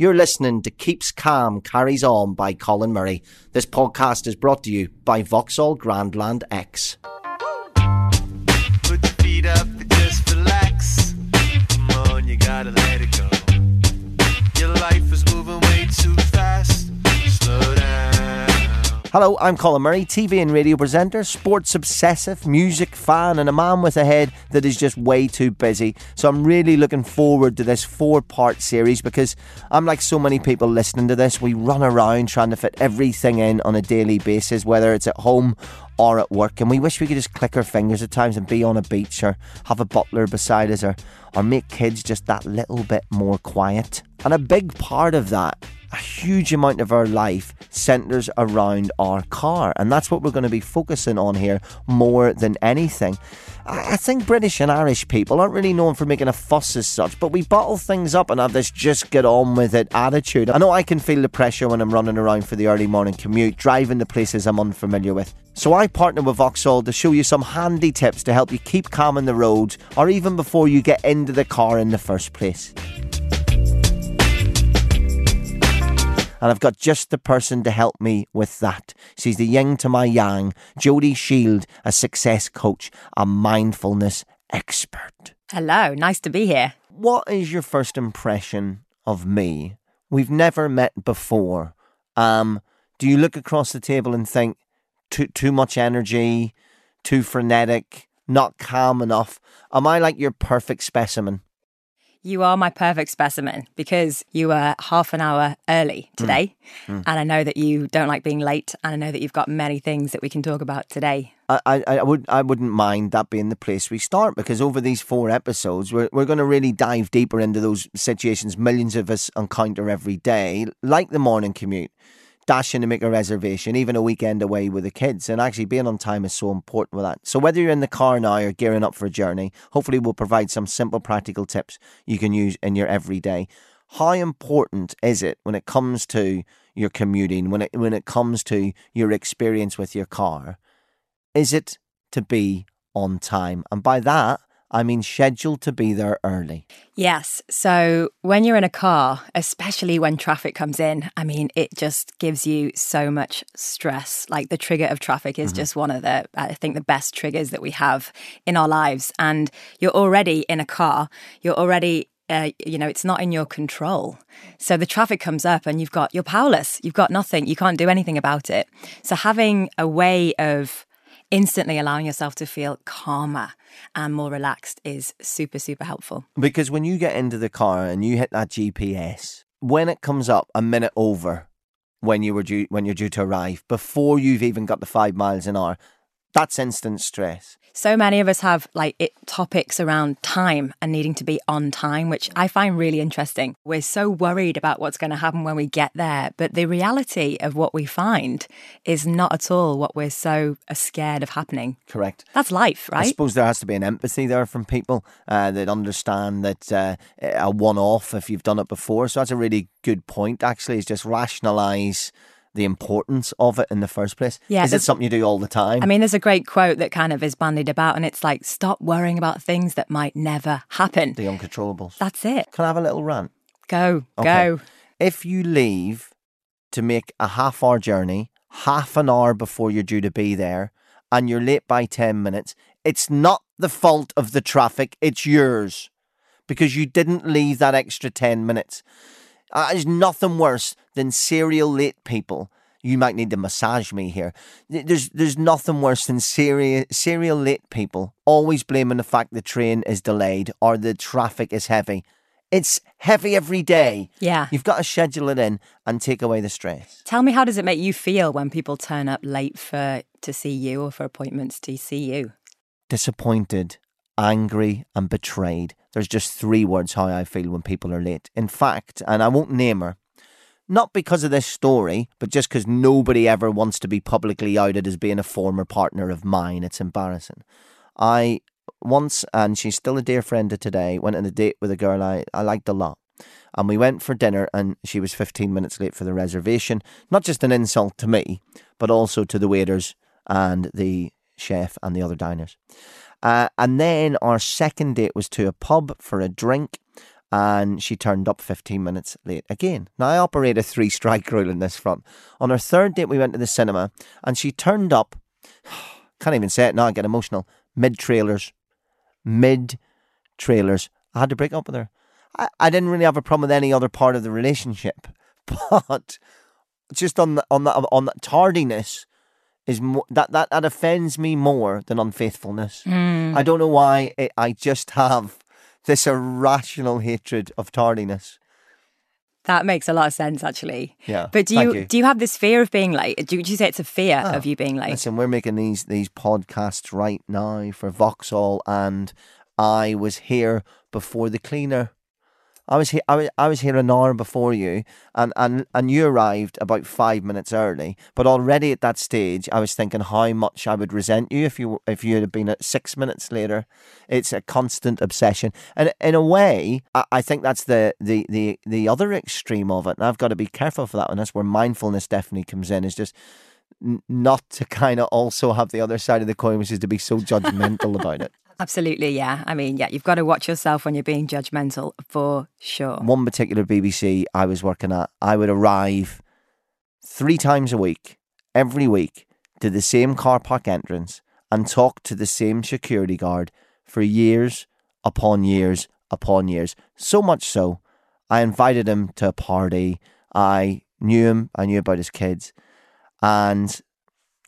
You're listening to Keeps Calm Carries On by Colin Murray. This podcast is brought to you by Vauxhall Grandland X. Hello, I'm Colin Murray, TV and radio presenter, sports obsessive, music fan, and a man with a head that is just way too busy. So I'm really looking forward to this four part series because I'm like so many people listening to this. We run around trying to fit everything in on a daily basis, whether it's at home or at work, and we wish we could just click our fingers at times and be on a beach or have a butler beside us or, or make kids just that little bit more quiet. And a big part of that a huge amount of our life centres around our car, and that's what we're going to be focusing on here more than anything. I think British and Irish people aren't really known for making a fuss as such, but we bottle things up and have this just get on with it attitude. I know I can feel the pressure when I'm running around for the early morning commute, driving to places I'm unfamiliar with. So I partner with Vauxhall to show you some handy tips to help you keep calm on the roads, or even before you get into the car in the first place. And I've got just the person to help me with that. She's the yin to my yang, Jodie Shield, a success coach, a mindfulness expert. Hello, nice to be here. What is your first impression of me? We've never met before. Um, do you look across the table and think too too much energy, too frenetic, not calm enough? Am I like your perfect specimen? You are my perfect specimen because you were half an hour early hmm. today. Hmm. And I know that you don't like being late. And I know that you've got many things that we can talk about today. I, I, I would I wouldn't mind that being the place we start because over these four episodes we're we're going to really dive deeper into those situations millions of us encounter every day, like the morning commute, dashing to make a reservation, even a weekend away with the kids, and actually being on time is so important with that. So whether you're in the car now or gearing up for a journey, hopefully we'll provide some simple practical tips you can use in your everyday. How important is it when it comes to your commuting, when it when it comes to your experience with your car? is it to be on time? And by that, I mean scheduled to be there early. Yes. So when you're in a car, especially when traffic comes in, I mean, it just gives you so much stress. Like the trigger of traffic is just one of the, I think, the best triggers that we have in our lives. And you're already in a car, you're already uh, you know, it's not in your control. So the traffic comes up and you've got, you're powerless. You've got nothing. You can't do anything about it. So having a way of instantly allowing yourself to feel calmer and more relaxed is super, super helpful. Because when you get into the car and you hit that GPS, when it comes up a minute over when you were due when you're due to arrive, before you've even got the five miles an hour, that's instant stress. So many of us have like it, topics around time and needing to be on time, which I find really interesting. We're so worried about what's going to happen when we get there, but the reality of what we find is not at all what we're so uh, scared of happening. Correct. That's life, right? I suppose there has to be an empathy there from people uh, that understand that uh, a one off if you've done it before. So that's a really good point, actually, is just rationalise the importance of it in the first place. Yeah, Is it something you do all the time? I mean, there's a great quote that kind of is bandied about, and it's like, stop worrying about things that might never happen. the uncontrollables. That's it. Can I have a little rant? Go, Okay. go. If you leave to make a half hour journey, half an hour before you're due to be there, and you're late by 10 minutes, it's not the fault of the traffic, it's yours because you didn't leave that extra 10 minutes. Uh, there's nothing worse than serial late people. You might need to massage me here. There's there's nothing worse than serial serial late people always blaming the fact the train is delayed or the traffic is heavy. It's heavy every day. Yeah. You've got to schedule it in and take away the stress. Tell me, how does it make you feel when people turn up late for to see you or for appointments to see you? Disappointed, angry, and betrayed. There's just three words how I feel when people are late. In fact, and I won't name her, not because of this story, but just because nobody ever wants to be publicly outed as being a former partner of mine. It's embarrassing. I once, and she's still a dear friend of today, went on a date with a girl I, I liked a lot. And we went for dinner, and she was 15 minutes late for the reservation. Not just an insult to me, but also to the waiters and the chef and the other diners. Uh, and then our second date was to a pub for a drink. and she turned up 15 minutes late again. Now, I operate a three strike rule in this front. On our third date, we went to the cinema, and she turned up, can't even say it now, I get emotional, mid trailers. Mid trailers. I had to break up with her. I, I didn't really have a problem with any other part of the relationship, but just on the, on that on that tardiness is mo- that that that offends me more than unfaithfulness. I don't know why it, I just have this irrational hatred of tardiness. That makes a lot of sense, actually. Yeah, But do you, you. do you have this fear of being late? Do, would you say it's a fear Ah, of you being late? Listen, we're making these these podcasts right now for Vauxhall, and I was here before the cleaner. I was here. I was, I was here an hour before you, and, and, and you arrived about five minutes early. But already at that stage, I was thinking how much I would resent you if you if you had been at six minutes later. It's a constant obsession, and in a way, I, I think that's the, the the the other extreme of it. And I've got to be careful for that one. That's where mindfulness definitely comes in. Is just not to kind of also have the other side of the coin, which is to be so judgmental about it. Absolutely, yeah. I mean, yeah, you've got to watch yourself when you're being judgmental for sure. One particular BBC I was working at, I would arrive three times a week, every week, to the same car park entrance and talk to the same security guard for years upon years upon years. So much so, I invited him to a party. I knew him, I knew about his kids. And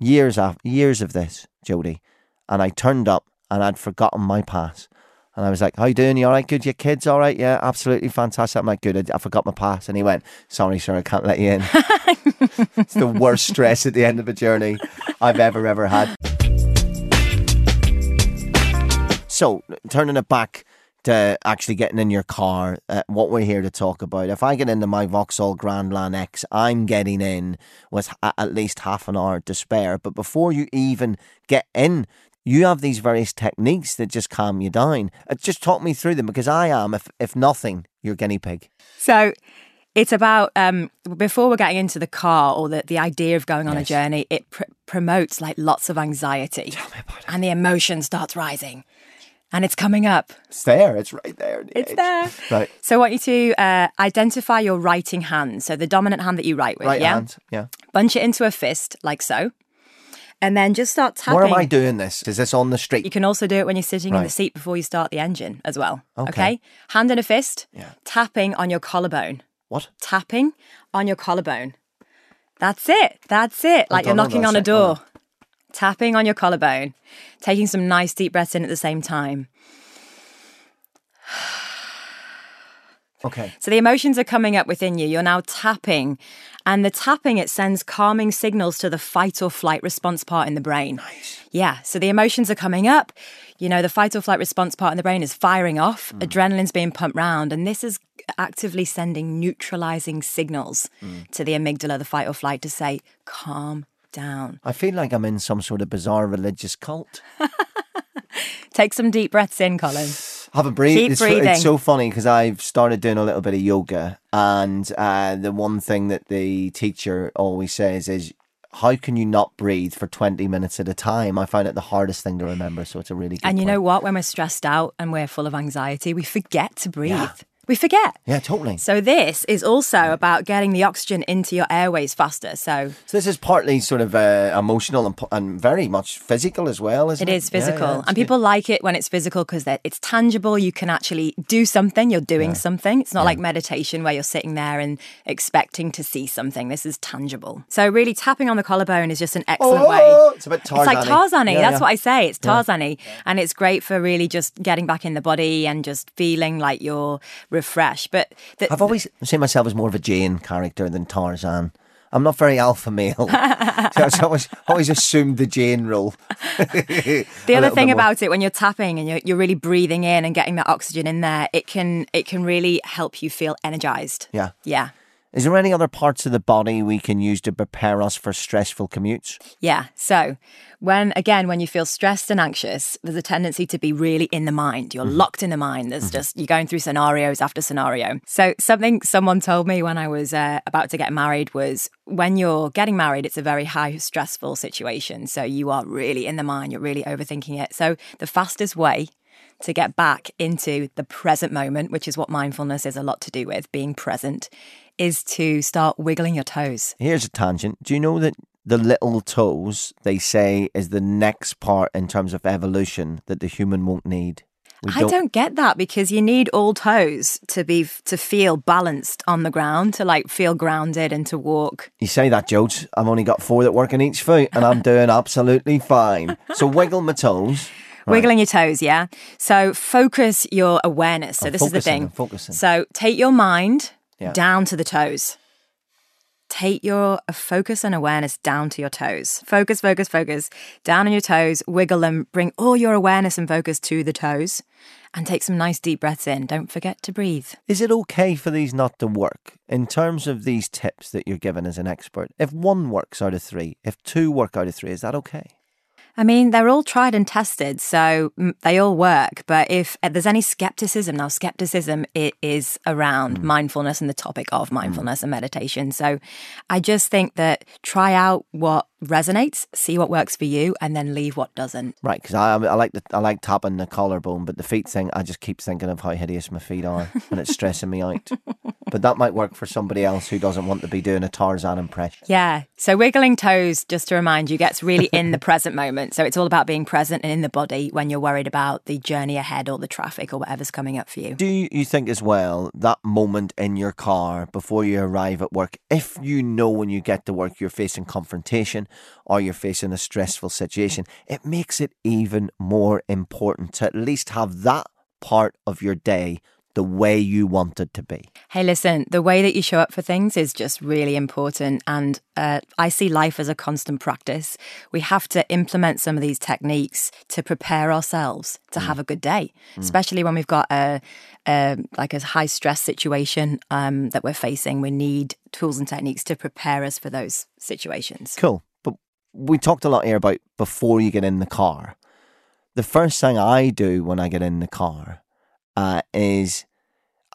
years after years of this, Jody, and I turned up and I'd forgotten my pass. And I was like, "How you doing? You all right? Good? Your kids all right? Yeah, absolutely fantastic." I'm like, "Good. I, I forgot my pass." And he went, "Sorry, sir, I can't let you in." it's the worst stress at the end of a journey I've ever ever had. So, turning it back to actually getting in your car, uh, what we're here to talk about. If I get into my Vauxhall Grandland X, I'm getting in with at least half an hour to spare. But before you even get in, you have these various techniques that just calm you down. Uh, just talk me through them because I am, if if nothing, your guinea pig. So it's about um, before we're getting into the car or the, the idea of going on a journey, it pr- promotes like lots of anxiety. And the emotion starts rising. And it's coming up. It's there. It's right there. the It's edge. there. Right. So I want you to uh, identify your writing hand. So the dominant hand that you write with. Right yeah. hand. Yeah. Bunch it into a fist, like so. And then just start tapping. Where am I doing this? Is this on the street? You can also do it when you're sitting in the seat before you start the engine as well. Okay. Hand in a fist, Yeah. tapping on your collarbone. what? Tapping on your collarbone. That's it. That's it. Like you're knocking on a it. door. Tapping on your collarbone. Taking some nice deep breaths in at the same time. Okay. So the emotions are coming up within you. You're now tapping. And the tapping, it sends calming signals to the fight or flight response part in the brain. Nice. Yeah. So the emotions are coming up. You know, the fight or flight response part in the brain is firing off. Mm. Adrenaline's being pumped round. And this is actively sending neutralizing signals mm. to the amygdala, the fight or flight, to say, calm down. I feel like I'm in some sort of bizarre religious cult. Take some deep breaths in, Colin. Have a breathe. Keep it's, breathing. it's so funny because I've started doing a little bit of yoga, and uh, the one thing that the teacher always says is, "How can you not breathe for twenty minutes at a time?" I find it the hardest thing to remember. So it's a really good. And you point. know what? When we're stressed out and we're full of anxiety, we forget to breathe. We forget. yeah, totally. So, this is also about getting the oxygen into your airways faster. So so this is partly sort of uh, emotional and, and very much physical as well, isn't it it? is physical, yeah, it's and good. people like it when it's physical because it's tangible. You can actually do something. You're doing something. It's not like meditation where you're sitting there and expecting to see something. This is tangible. So really, tapping on the collarbone is just an excellent way. Oh, it's a bit It's like Tarzan-y. Yeah, That's yeah. what I say. It's Tarzan-y. And it's great for really just getting back in the body and just feeling like you're refreshed. But the, I've always seen myself as more of a Jane character than Tarzan. I'm not very alpha male. so I've always, always assumed the Jane role. The other thing about it when you're tapping and you're, you're really breathing in and getting that oxygen in there, it can it can really help you feel energized. Yeah. Yeah. Is there any other parts of the body we can use to prepare us for stressful commutes? Yeah. So, when again, when you feel stressed and anxious, there's a tendency to be really in the mind. You're locked in the mind. There's just, you're going through scenarios after scenario. So, something someone told me when I was uh, about to get married was when you're getting married, it's a very high stressful situation. So, you are really in the mind, you're really overthinking it. So, the fastest way to get back into the present moment, which is what mindfulness is a lot to do with, being present, is to start wiggling your toes. Here's a tangent. Do you know that the little toes, they say, is the next part in terms of evolution that the human won't need? We I don't get that because you need all toes to be to feel balanced on the ground, to like feel grounded and to walk. You say that, Jodes. I've only got four that work in each foot, and I'm doing absolutely fine. So wiggle my toes. Right. Wiggling your toes, yeah. So focus your awareness. So I'm this is the thing. Focusing. So take your mind Yeah. down to the toes. Take your focus and awareness down to your toes. Focus, focus, focus. Down on your toes, wiggle them, bring all your awareness and focus to the toes, and take some nice deep breaths in. Don't forget to breathe. Is it okay for these not to work in terms of these tips that you're given as an expert? If one works out of three, if two work out of three, is that okay? I mean, they're all tried and tested, so mm, they all work. But if uh, there's any skepticism, now skepticism it is around mindfulness and the topic of mindfulness and meditation. So I just think that try out what resonates, see what works for you, and then leave what doesn't. Right, because I, I like the, I like tapping the collarbone, but the feet thing, I just keep thinking of how hideous my feet are, and it's stressing me out. But that might work for somebody else who doesn't want to be doing a Tarzan impression. Yeah. So wiggling toes, just to remind you, gets really in the present moment. So it's all about being present and in the body when you're worried about the journey ahead or the traffic or whatever's coming up for you. Do you think as well that moment in your car before you arrive at work, if you know when you get to work you're facing confrontation or you're facing a stressful situation, it makes it even more important to at least have that part of your day the way you want it to be. Hey, listen, the way that you show up for things is just really important. And uh, I see life as a constant practice. We have to implement some of these techniques to prepare ourselves to have a good day, especially when we've got a, a like a high stress situation um, that we're facing. We need tools and techniques to prepare us for those situations. Cool. We talked a lot here about before you get in the car. The first thing I do when I get in the car uh, is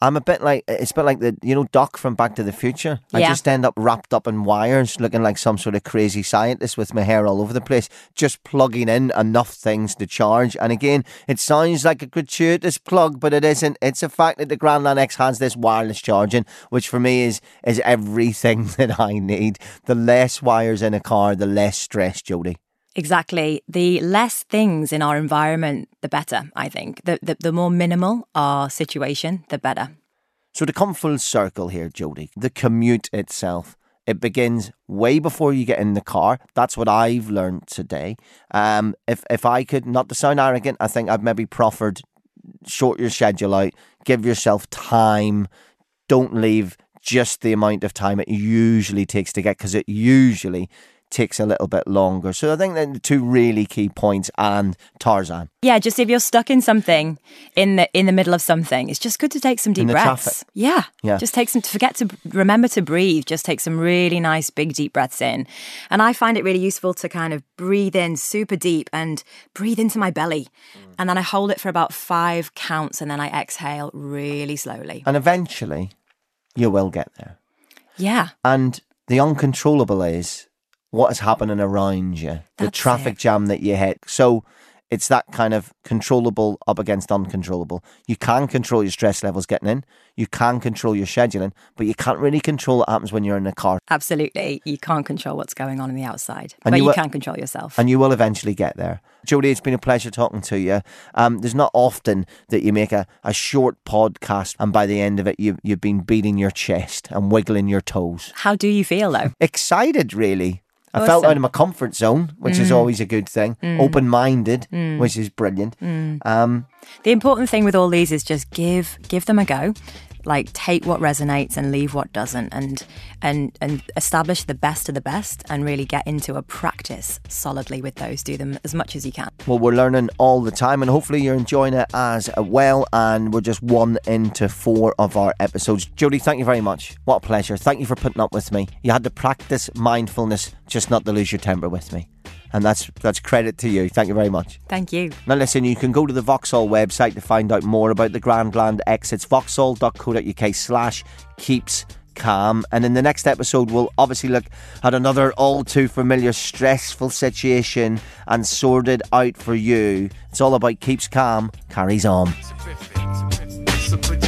I'm a bit like it's a bit like the you know Doc from Back to the Future. I Yeah. just end up wrapped up in wires, looking like some sort of crazy scientist with my hair all over the place, just plugging in enough things to charge. And again, it sounds like a gratuitous plug, but it isn't. It's a fact that the Grandland X has this wireless charging, which for me is is everything that I need. The less wires in a car, the less stress, Jody. Exactly. The less things in our environment, the better, I think. The, the, the more minimal our situation, the better. So to come full circle here, Jody, the commute itself, it begins way before you get in the car. That's what I've learned today. Um, if if I could, not to sound arrogant, I think I've maybe proffered short your schedule out, give yourself time, don't leave just the amount of time it usually takes to get because it usually takes a little bit longer. So I think that the two really key points and Tarzan. Yeah, just if you're stuck in something in the in the middle of something, it's just good to take some deep breaths. traffic. Yeah. Yeah. Just take some to forget to remember to breathe, just take some really nice big deep breaths in. And I find it really useful to kind of breathe in super deep and breathe into my belly. Mm. And then I hold it for about 5 counts and then I exhale really slowly. And eventually you will get there. Yeah. And the uncontrollable is what is happening around you, the traffic it. jam that you hit. So it's that kind of controllable up against uncontrollable. You can control your stress levels getting in, you can control your scheduling, but you can't really control what happens when you're in a car. Absolutely. You can't control what's going on in the outside, And but you you, can control yourself. And you will eventually get there. Jodie, it's been a pleasure talking to you. Um, there's not often that you make a, a short podcast and by the end of it, you, you've been beating your chest and wiggling your toes. How do you feel though? excited really i felt out of my comfort zone which is mm. always a good thing. Mm. Open-minded mm. which is brilliant. Um The important thing with all these is just give give them a go. Like take what resonates and leave what doesn't and and and establish the best of the best and really get into a practice solidly with those. Do them as much as you can. well we're learning all the time and hopefully you're enjoying it as well and we're just one into four of our episodes. Jodie thank you very much. What a pleasure. Thank you for putting up with me. You had to practice mindfulness just not to lose your temper with me and that's that's credit to you thank you very much Thank you. Now, listen, you can go to the Vauxhall website to find out more about the Grandland X. It's vauxhall.co.uk slash keeps calm. And in the next episode, we'll obviously look at another all too familiar stressful situation and sort it out for you. It's all about keeps calm, carries on. So put